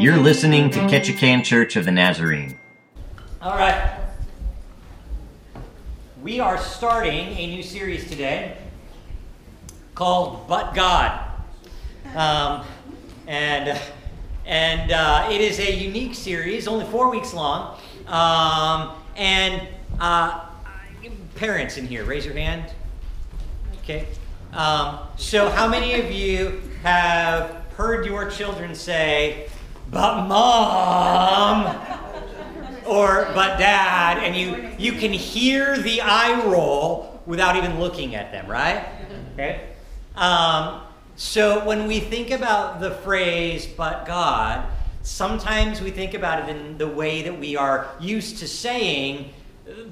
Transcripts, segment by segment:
You're listening to Ketchikan Church of the Nazarene. All right. We are starting a new series today called But God. Um, and and uh, it is a unique series, only four weeks long. Um, and uh, parents in here, raise your hand. Okay. Um, so, how many of you have heard your children say, but mom or but dad and you you can hear the eye roll without even looking at them right? Okay. Um, so when we think about the phrase but god sometimes we think about it in the way that we are used to saying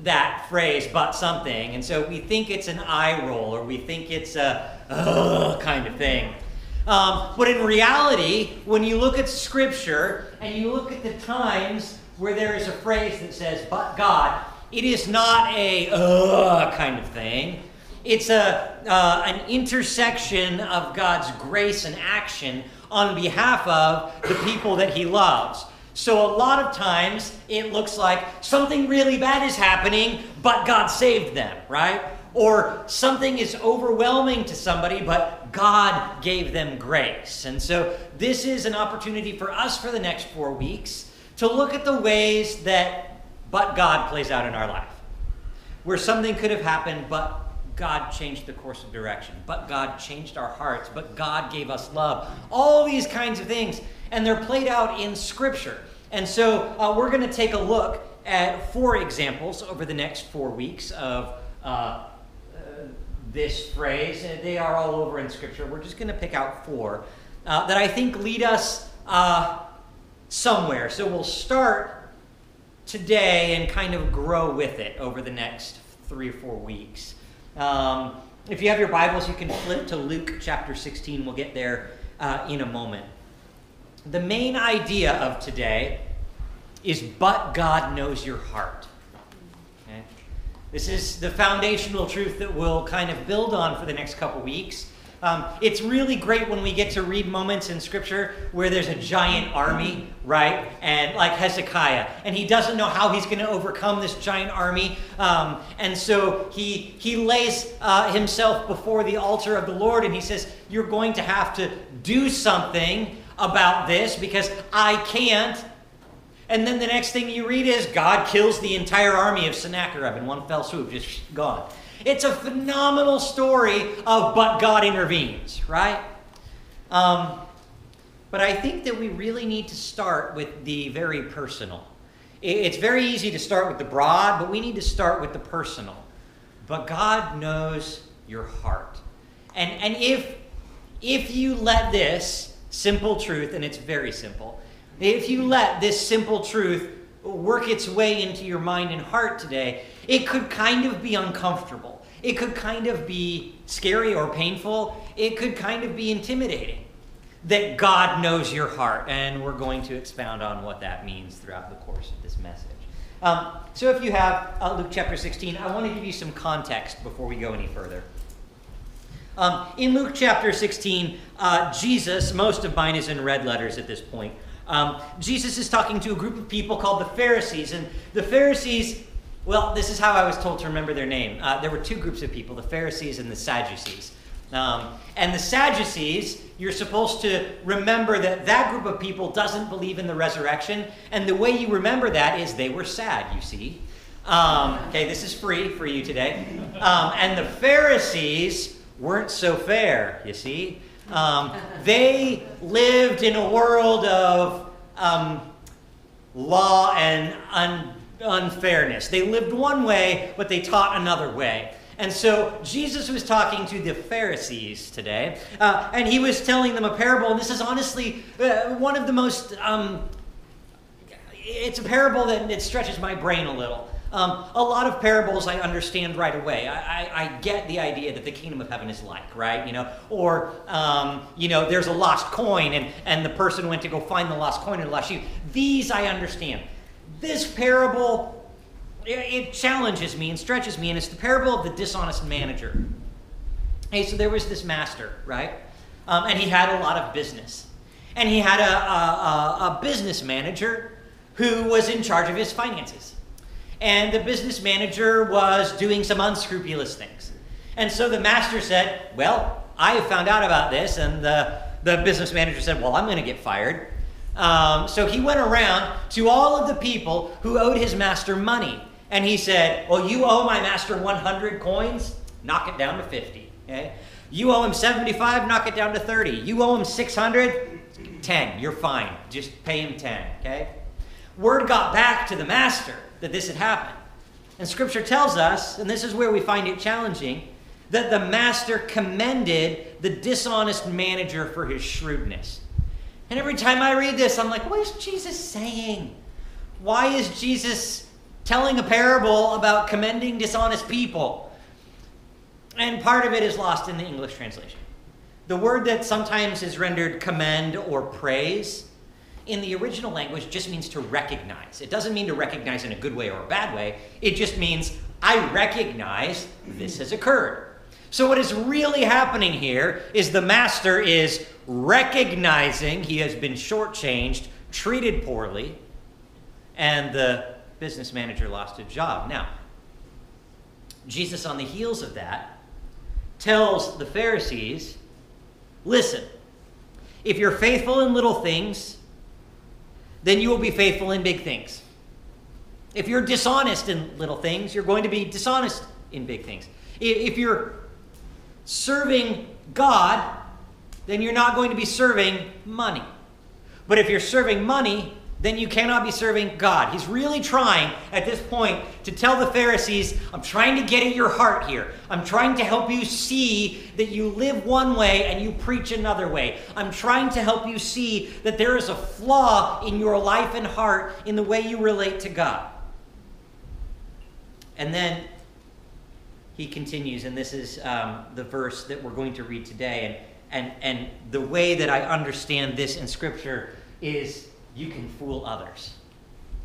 that phrase but something. And so we think it's an eye roll or we think it's a kind of thing um, but in reality, when you look at Scripture and you look at the times where there is a phrase that says, but God, it is not a uh kind of thing. It's a, uh, an intersection of God's grace and action on behalf of the people that He loves. So, a lot of times it looks like something really bad is happening, but God saved them, right? Or something is overwhelming to somebody, but God gave them grace. And so this is an opportunity for us for the next four weeks to look at the ways that but God plays out in our life. Where something could have happened, but God changed the course of direction. But God changed our hearts. But God gave us love. All these kinds of things. And they're played out in Scripture. And so uh, we're going to take a look at four examples over the next four weeks of uh, this phrase. They are all over in Scripture. We're just going to pick out four uh, that I think lead us uh, somewhere. So we'll start today and kind of grow with it over the next three or four weeks. Um, if you have your Bibles, you can flip to Luke chapter 16. We'll get there uh, in a moment. The main idea of today is but God knows your heart. This is the foundational truth that we'll kind of build on for the next couple weeks. Um, it's really great when we get to read moments in Scripture where there's a giant army, right? And like Hezekiah, and he doesn't know how he's going to overcome this giant army, um, and so he he lays uh, himself before the altar of the Lord, and he says, "You're going to have to do something about this because I can't." And then the next thing you read is God kills the entire army of Sennacherib in one fell swoop, just gone. It's a phenomenal story of but God intervenes, right? Um, but I think that we really need to start with the very personal. It's very easy to start with the broad, but we need to start with the personal. But God knows your heart. And, and if, if you let this simple truth, and it's very simple, if you let this simple truth work its way into your mind and heart today, it could kind of be uncomfortable. It could kind of be scary or painful. It could kind of be intimidating that God knows your heart. And we're going to expound on what that means throughout the course of this message. Um, so, if you have uh, Luke chapter 16, I want to give you some context before we go any further. Um, in Luke chapter 16, uh, Jesus, most of mine is in red letters at this point, um, Jesus is talking to a group of people called the Pharisees. And the Pharisees, well, this is how I was told to remember their name. Uh, there were two groups of people the Pharisees and the Sadducees. Um, and the Sadducees, you're supposed to remember that that group of people doesn't believe in the resurrection. And the way you remember that is they were sad, you see. Um, okay, this is free for you today. Um, and the Pharisees weren't so fair, you see. Um, they lived in a world of um, law and un- unfairness. They lived one way, but they taught another way. And so Jesus was talking to the Pharisees today, uh, and he was telling them a parable. And this is honestly uh, one of the most, um, it's a parable that it stretches my brain a little. Um, a lot of parables I understand right away. I, I, I, get the idea that the kingdom of heaven is like, right? You know, or um, you know, there's a lost coin, and and the person went to go find the lost coin and lost sheep. These I understand. This parable, it, it challenges me and stretches me, and it's the parable of the dishonest manager. Hey, so there was this master, right? Um, and he had a lot of business. and he had a, a, a, business manager who was in charge of his finances. And the business manager was doing some unscrupulous things. And so the master said, Well, I found out about this. And the, the business manager said, Well, I'm going to get fired. Um, so he went around to all of the people who owed his master money. And he said, Well, you owe my master 100 coins? Knock it down to 50. Okay? You owe him 75, knock it down to 30. You owe him 600, 10. You're fine. Just pay him 10. Okay? Word got back to the master that this had happened. And scripture tells us, and this is where we find it challenging, that the master commended the dishonest manager for his shrewdness. And every time I read this, I'm like, what is Jesus saying? Why is Jesus telling a parable about commending dishonest people? And part of it is lost in the English translation. The word that sometimes is rendered commend or praise in the original language just means to recognize. It doesn't mean to recognize in a good way or a bad way. It just means I recognize this has occurred. So, what is really happening here is the master is recognizing he has been shortchanged, treated poorly, and the business manager lost a job. Now, Jesus, on the heels of that, tells the Pharisees listen, if you're faithful in little things, then you will be faithful in big things. If you're dishonest in little things, you're going to be dishonest in big things. If you're serving God, then you're not going to be serving money. But if you're serving money, then you cannot be serving God. He's really trying at this point to tell the Pharisees, I'm trying to get at your heart here. I'm trying to help you see that you live one way and you preach another way. I'm trying to help you see that there is a flaw in your life and heart in the way you relate to God. And then he continues, and this is um, the verse that we're going to read today. And, and, and the way that I understand this in Scripture is you can fool others.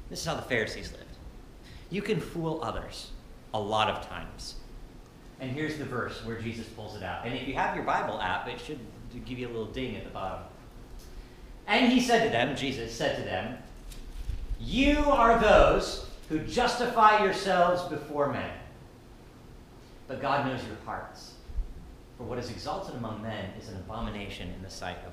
This is how the Pharisees lived. You can fool others a lot of times. And here's the verse where Jesus pulls it out. And if you have your Bible app, it should give you a little ding at the bottom. And he said to them, Jesus said to them, You are those who justify yourselves before men but God knows your hearts. For what is exalted among men is an abomination in the sight of.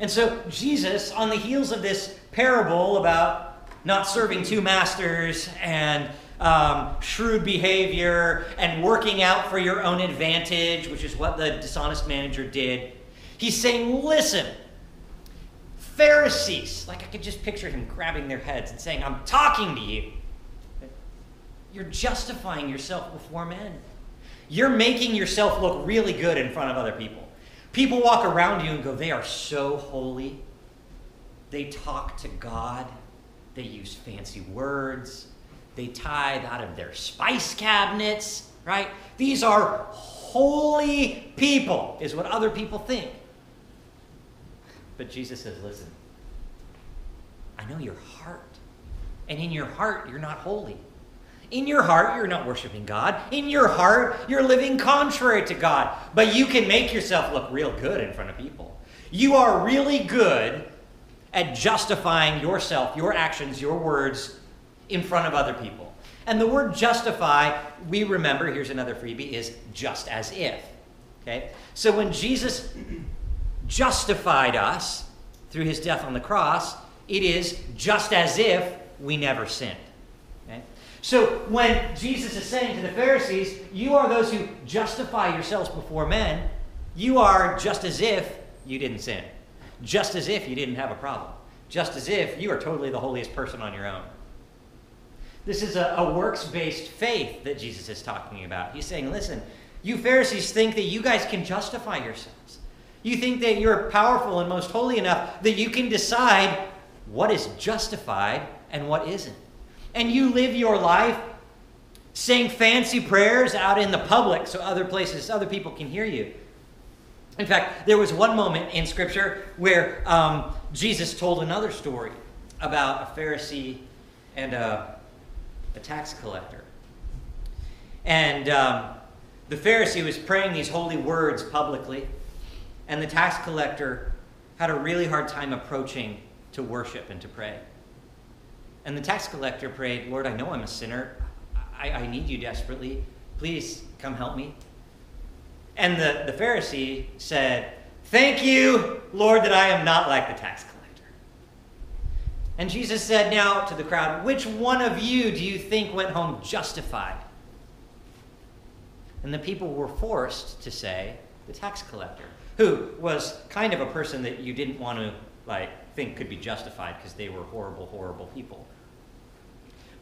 And so, Jesus, on the heels of this parable about not serving two masters and um, shrewd behavior and working out for your own advantage, which is what the dishonest manager did, he's saying, Listen, Pharisees, like I could just picture him grabbing their heads and saying, I'm talking to you. You're justifying yourself before men. You're making yourself look really good in front of other people. People walk around you and go, they are so holy. They talk to God. They use fancy words. They tithe out of their spice cabinets, right? These are holy people, is what other people think. But Jesus says, listen, I know your heart. And in your heart, you're not holy. In your heart, you're not worshiping God. In your heart, you're living contrary to God. But you can make yourself look real good in front of people. You are really good at justifying yourself, your actions, your words in front of other people. And the word justify, we remember, here's another freebie, is just as if. Okay? So when Jesus justified us through his death on the cross, it is just as if we never sinned. So when Jesus is saying to the Pharisees, You are those who justify yourselves before men, you are just as if you didn't sin, just as if you didn't have a problem, just as if you are totally the holiest person on your own. This is a, a works based faith that Jesus is talking about. He's saying, Listen, you Pharisees think that you guys can justify yourselves. You think that you're powerful and most holy enough that you can decide what is justified and what isn't and you live your life saying fancy prayers out in the public so other places, other people can hear you. In fact, there was one moment in Scripture where um, Jesus told another story about a Pharisee and a, a tax collector. And um, the Pharisee was praying these holy words publicly, and the tax collector had a really hard time approaching to worship and to pray. And the tax collector prayed, Lord, I know I'm a sinner. I, I need you desperately. Please come help me. And the, the Pharisee said, Thank you, Lord, that I am not like the tax collector. And Jesus said now to the crowd, Which one of you do you think went home justified? And the people were forced to say, The tax collector, who was kind of a person that you didn't want to like think could be justified because they were horrible, horrible people.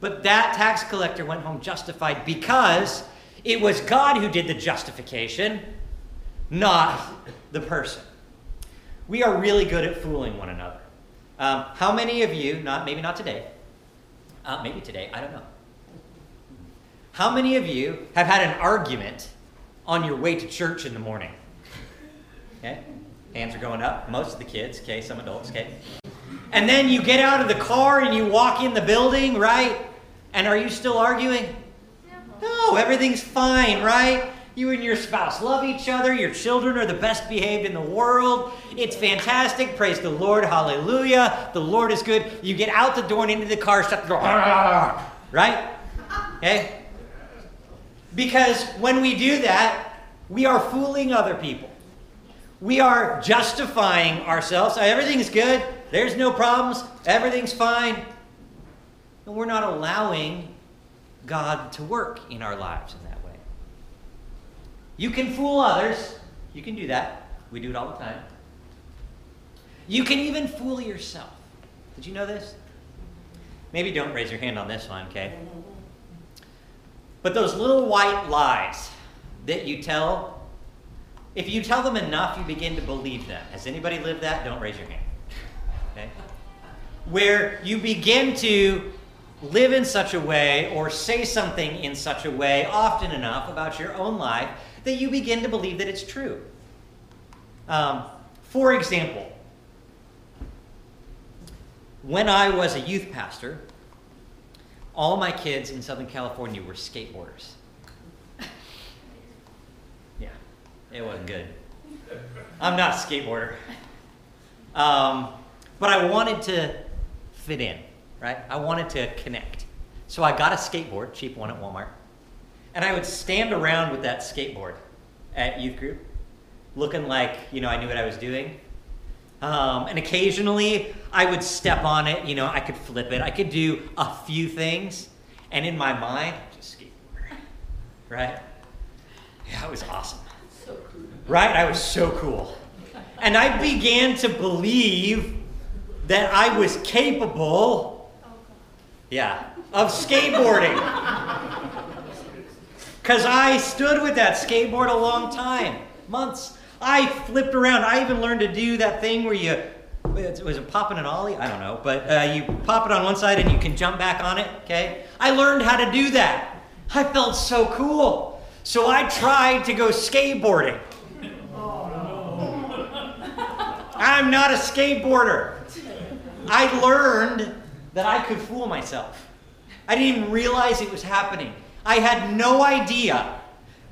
But that tax collector went home justified because it was God who did the justification, not the person. We are really good at fooling one another. Um, how many of you, not maybe not today, uh, maybe today, I don't know. How many of you have had an argument on your way to church in the morning? Okay, hands are going up. Most of the kids, okay, some adults, okay. And then you get out of the car and you walk in the building, right? And are you still arguing? No, everything's fine, right? You and your spouse love each other. Your children are the best behaved in the world. It's fantastic. Praise the Lord. Hallelujah. The Lord is good. You get out the door and into the car, shut the door. Right? Okay? Because when we do that, we are fooling other people. We are justifying ourselves. Everything's good. There's no problems. Everything's fine. And we're not allowing God to work in our lives in that way. You can fool others. You can do that. We do it all the time. You can even fool yourself. Did you know this? Maybe don't raise your hand on this one, okay? But those little white lies that you tell, if you tell them enough, you begin to believe them. Has anybody lived that? Don't raise your hand. Okay? Where you begin to live in such a way or say something in such a way often enough about your own life that you begin to believe that it's true. Um, for example, when I was a youth pastor, all my kids in Southern California were skateboarders. Yeah, it wasn't good. I'm not a skateboarder. Um, but I wanted to fit in right? I wanted to connect. So I got a skateboard, cheap one at Walmart, and I would stand around with that skateboard at youth group, looking like, you know, I knew what I was doing. Um, and occasionally I would step on it, you know, I could flip it, I could do a few things, and in my mind, just skateboard, right? Yeah, it was awesome. Cool. Right? I was so cool. And I began to believe that I was capable yeah, of skateboarding. Because I stood with that skateboard a long time, months. I flipped around. I even learned to do that thing where you, was it popping an ollie? I don't know. But uh, you pop it on one side and you can jump back on it, okay? I learned how to do that. I felt so cool. So I tried to go skateboarding. I'm not a skateboarder. I learned that I could fool myself. I didn't even realize it was happening. I had no idea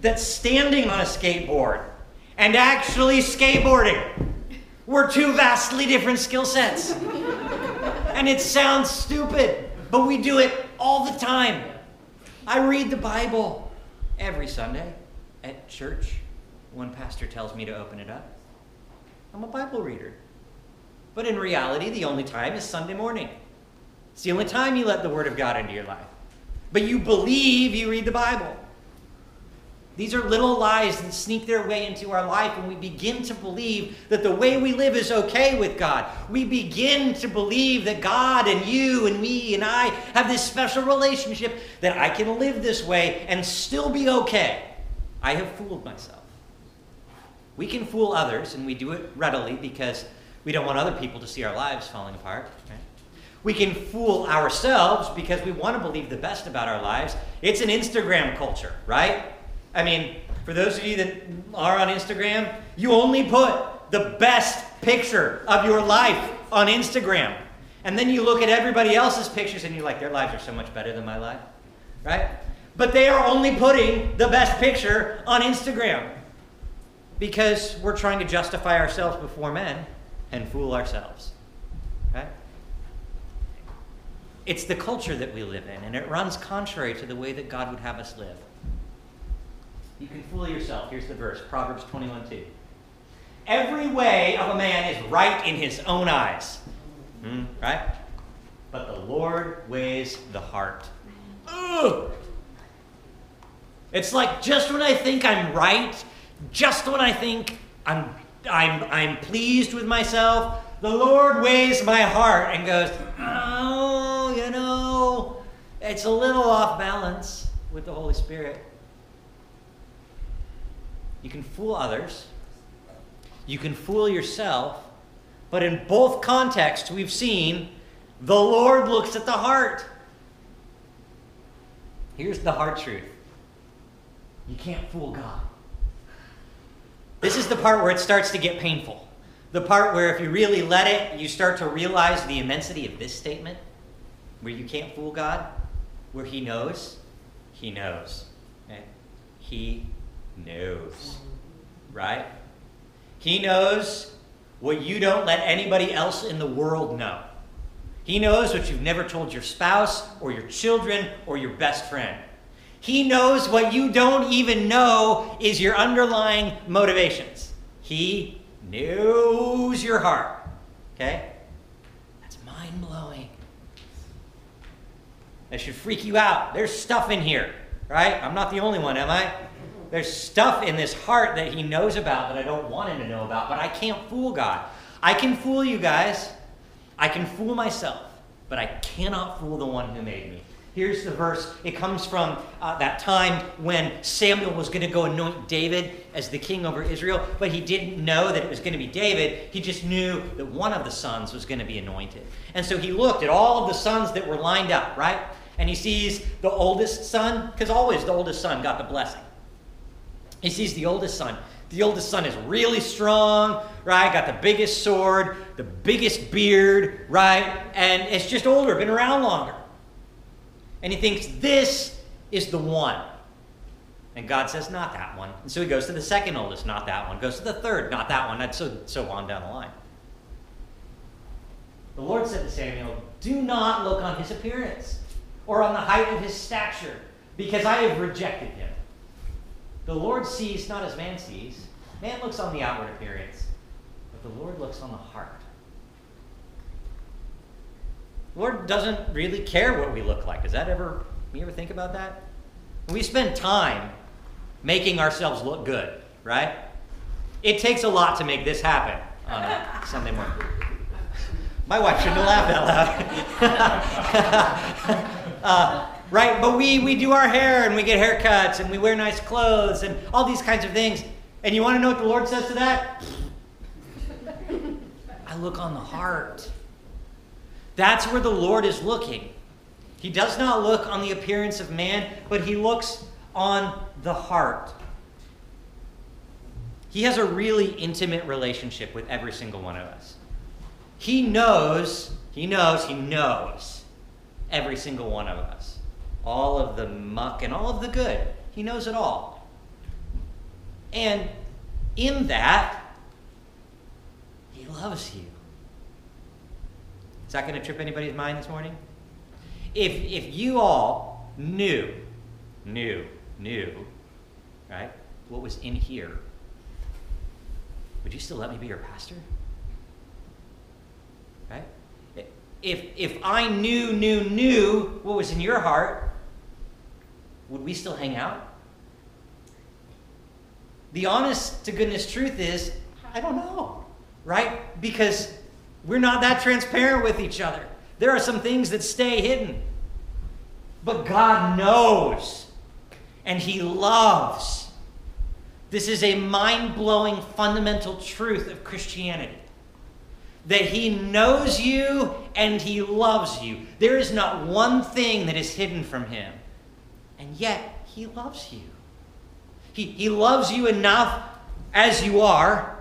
that standing on a skateboard and actually skateboarding were two vastly different skill sets. and it sounds stupid, but we do it all the time. I read the Bible every Sunday at church when pastor tells me to open it up. I'm a Bible reader. But in reality, the only time is Sunday morning. It's the only time you let the Word of God into your life. But you believe you read the Bible. These are little lies that sneak their way into our life, and we begin to believe that the way we live is okay with God. We begin to believe that God and you and me and I have this special relationship that I can live this way and still be okay. I have fooled myself. We can fool others, and we do it readily because we don't want other people to see our lives falling apart. Right? We can fool ourselves because we want to believe the best about our lives. It's an Instagram culture, right? I mean, for those of you that are on Instagram, you only put the best picture of your life on Instagram. And then you look at everybody else's pictures and you're like, their lives are so much better than my life, right? But they are only putting the best picture on Instagram because we're trying to justify ourselves before men and fool ourselves. Right? It's the culture that we live in, and it runs contrary to the way that God would have us live. You can fool yourself. Here's the verse Proverbs 21 2. Every way of a man is right in his own eyes. Hmm, right? But the Lord weighs the heart. Ugh. It's like just when I think I'm right, just when I think I'm, I'm, I'm pleased with myself, the Lord weighs my heart and goes, oh, you know, it's a little off balance with the Holy Spirit. You can fool others, you can fool yourself, but in both contexts, we've seen the Lord looks at the heart. Here's the hard truth you can't fool God. This is the part where it starts to get painful. The part where, if you really let it, you start to realize the immensity of this statement, where you can't fool God, where He knows, He knows. Okay? He knows. Right? He knows what you don't let anybody else in the world know. He knows what you've never told your spouse or your children or your best friend. He knows what you don't even know is your underlying motivations. He knows your heart. Okay? That's mind blowing. That should freak you out. There's stuff in here, right? I'm not the only one, am I? There's stuff in this heart that he knows about that I don't want him to know about, but I can't fool God. I can fool you guys. I can fool myself, but I cannot fool the one who made me. Here's the verse. It comes from uh, that time when Samuel was going to go anoint David as the king over Israel, but he didn't know that it was going to be David. He just knew that one of the sons was going to be anointed. And so he looked at all of the sons that were lined up, right? And he sees the oldest son, because always the oldest son got the blessing. He sees the oldest son. The oldest son is really strong, right? Got the biggest sword, the biggest beard, right? And it's just older, been around longer. And he thinks, this is the one. And God says, not that one. And so he goes to the second oldest, not that one. Goes to the third, not that one. And so, so on down the line. The Lord said to Samuel, Do not look on his appearance or on the height of his stature, because I have rejected him. The Lord sees not as man sees. Man looks on the outward appearance, but the Lord looks on the heart. The Lord doesn't really care what we look like. Does that ever, you ever think about that? We spend time making ourselves look good, right? It takes a lot to make this happen on a Sunday morning. My wife shouldn't have laughed that loud. uh, right? But we, we do our hair and we get haircuts and we wear nice clothes and all these kinds of things. And you want to know what the Lord says to that? I look on the heart. That's where the Lord is looking. He does not look on the appearance of man, but he looks on the heart. He has a really intimate relationship with every single one of us. He knows, he knows, he knows every single one of us. All of the muck and all of the good. He knows it all. And in that, he loves you. Is that going to trip anybody's mind this morning? If, if you all knew, knew, knew, right, what was in here, would you still let me be your pastor? Right? If, if I knew, knew, knew what was in your heart, would we still hang out? The honest to goodness truth is, I don't know, right? Because we're not that transparent with each other. There are some things that stay hidden. But God knows, and He loves. This is a mind blowing fundamental truth of Christianity that He knows you and He loves you. There is not one thing that is hidden from Him. And yet, He loves you. He, he loves you enough as you are,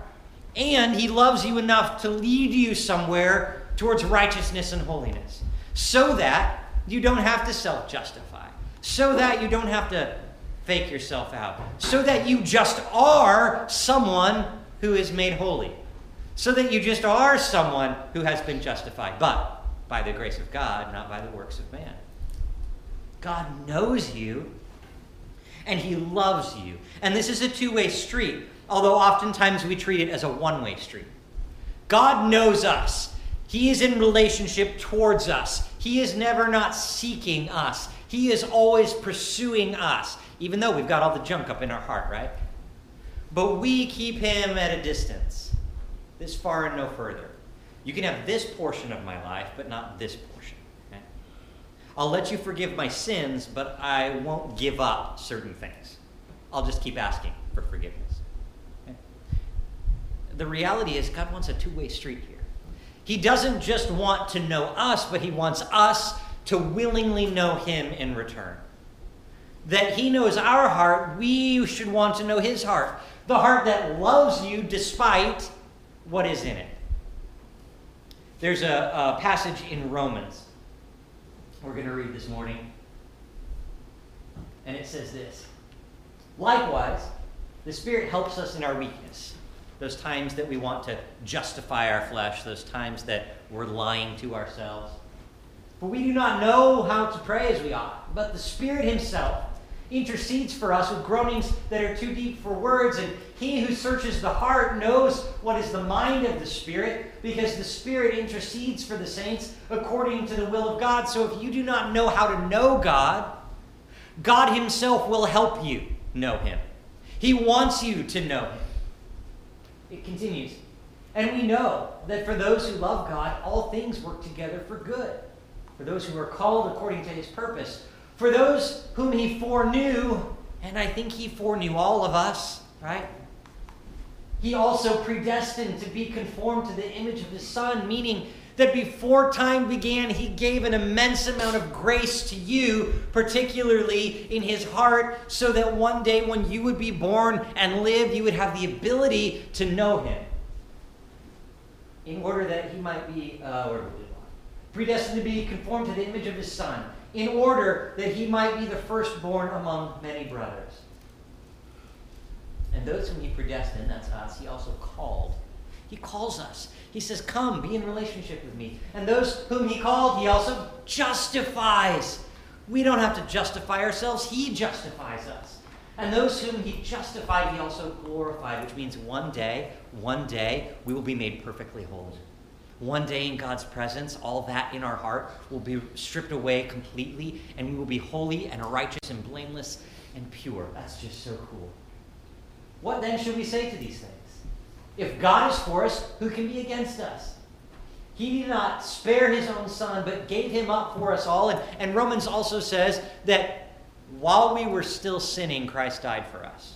and He loves you enough to lead you somewhere towards righteousness and holiness so that you don't have to self justify, so that you don't have to fake yourself out, so that you just are someone who is made holy, so that you just are someone who has been justified, but by the grace of God, not by the works of man. God knows you and he loves you. And this is a two way street, although oftentimes we treat it as a one way street. God knows us. He is in relationship towards us. He is never not seeking us. He is always pursuing us, even though we've got all the junk up in our heart, right? But we keep him at a distance, this far and no further. You can have this portion of my life, but not this portion. I'll let you forgive my sins, but I won't give up certain things. I'll just keep asking for forgiveness. Okay? The reality is, God wants a two way street here. He doesn't just want to know us, but He wants us to willingly know Him in return. That He knows our heart, we should want to know His heart. The heart that loves you despite what is in it. There's a, a passage in Romans we're going to read this morning, and it says this. Likewise, the Spirit helps us in our weakness. Those times that we want to justify our flesh, those times that we're lying to ourselves. For we do not know how to pray as we ought, but the Spirit Himself intercedes for us with groanings that are too deep for words, and He who searches the heart knows what is the mind of the Spirit, because the Spirit intercedes for the saints according to the will of God. So if you do not know how to know God, God Himself will help you know Him. He wants you to know Him. It continues. And we know that for those who love God, all things work together for good. For those who are called according to his purpose. For those whom he foreknew, and I think he foreknew all of us, right? He also predestined to be conformed to the image of his Son, meaning that before time began, he gave an immense amount of grace to you, particularly in his heart, so that one day when you would be born and live, you would have the ability to know him. In order that he might be, uh, predestined to be conformed to the image of his Son, in order that he might be the firstborn among many brothers. And those whom he predestined, that's us, he also called. He calls us. He says, Come, be in relationship with me. And those whom he called, he also justifies. We don't have to justify ourselves, he justifies us. And those whom he justified, he also glorified, which means one day, one day, we will be made perfectly holy. One day in God's presence, all that in our heart will be stripped away completely, and we will be holy and righteous and blameless and pure. That's just so cool. What then should we say to these things? If God is for us, who can be against us? He did not spare his own son, but gave him up for us all. And, and Romans also says that while we were still sinning, Christ died for us.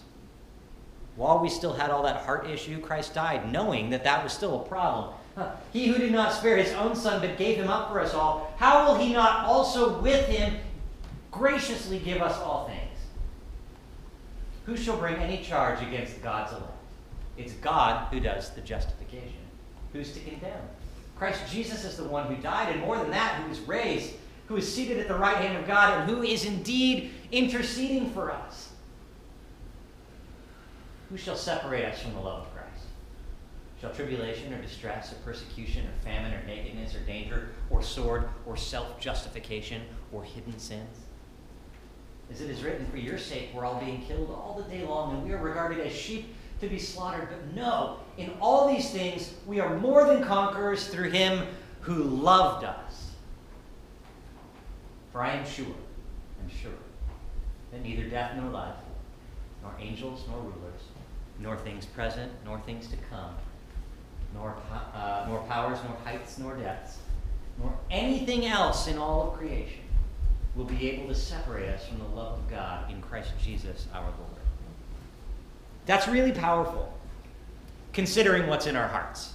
While we still had all that heart issue, Christ died, knowing that that was still a problem. He who did not spare his own son, but gave him up for us all, how will he not also with him graciously give us all things? Who shall bring any charge against God's elect? It's God who does the justification. Who's to condemn? Christ Jesus is the one who died, and more than that, who is raised, who is seated at the right hand of God, and who is indeed interceding for us. Who shall separate us from the love of Christ? Shall tribulation or distress or persecution or famine or nakedness or danger or sword or self justification or hidden sins? As it is written, For your sake we're all being killed all the day long, and we are regarded as sheep to be slaughtered. But no, in all these things, we are more than conquerors through him who loved us. For I am sure, I'm sure, that neither death nor life, nor angels nor rulers, nor things present, nor things to come, nor, uh, nor powers, nor heights, nor depths, nor anything else in all of creation will be able to separate us from the love of God in Christ Jesus our Lord. That's really powerful, considering what's in our hearts.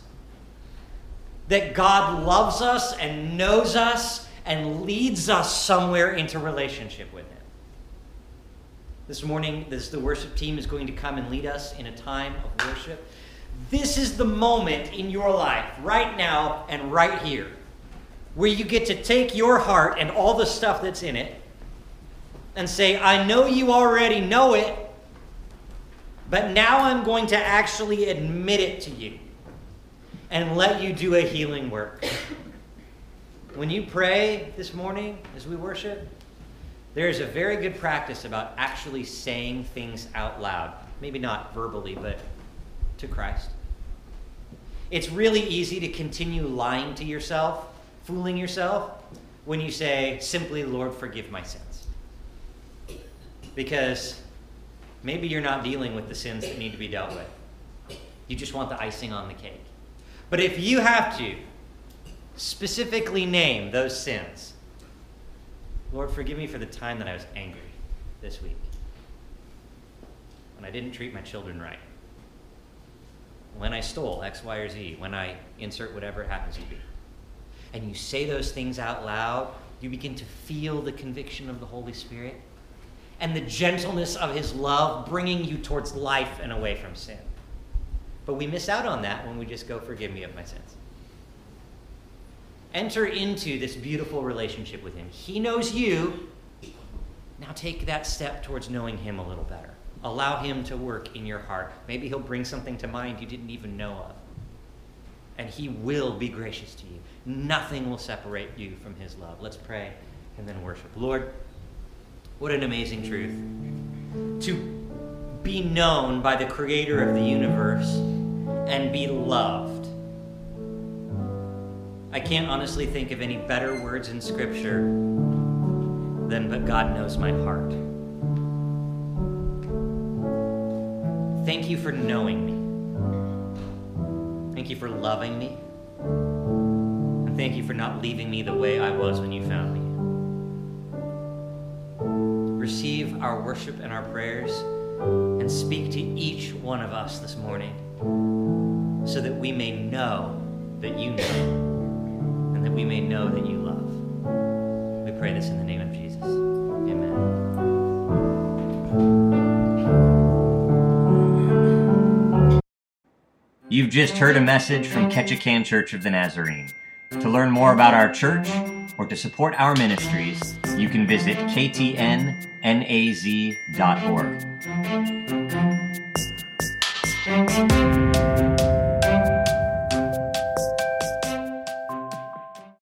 That God loves us and knows us and leads us somewhere into relationship with Him. This morning, this, the worship team is going to come and lead us in a time of worship. This is the moment in your life, right now and right here, where you get to take your heart and all the stuff that's in it and say, I know you already know it, but now I'm going to actually admit it to you. and let you do a healing work. When you pray this morning as we worship, there is a very good practice about actually saying things out loud. Maybe not verbally, but to Christ. It's really easy to continue lying to yourself, fooling yourself, when you say simply, Lord, forgive my sins. Because maybe you're not dealing with the sins that need to be dealt with. You just want the icing on the cake. But if you have to specifically name those sins, Lord, forgive me for the time that I was angry this week, when I didn't treat my children right, when I stole X, Y, or Z, when I insert whatever it happens to be. And you say those things out loud, you begin to feel the conviction of the Holy Spirit and the gentleness of His love bringing you towards life and away from sin. But we miss out on that when we just go, Forgive me of my sins. Enter into this beautiful relationship with Him. He knows you. Now take that step towards knowing Him a little better. Allow Him to work in your heart. Maybe He'll bring something to mind you didn't even know of. And He will be gracious to you. Nothing will separate you from His love. Let's pray and then worship. Lord, what an amazing truth. To be known by the Creator of the universe and be loved. I can't honestly think of any better words in Scripture than, but God knows my heart. Thank you for knowing me. Thank you for loving me. And thank you for not leaving me the way I was when you found me. Receive our worship and our prayers and speak to each one of us this morning so that we may know that you know and that we may know that you love. We pray this in the name of Jesus. You've just heard a message from Ketchikan Church of the Nazarene. To learn more about our church or to support our ministries, you can visit ktnnaz.org.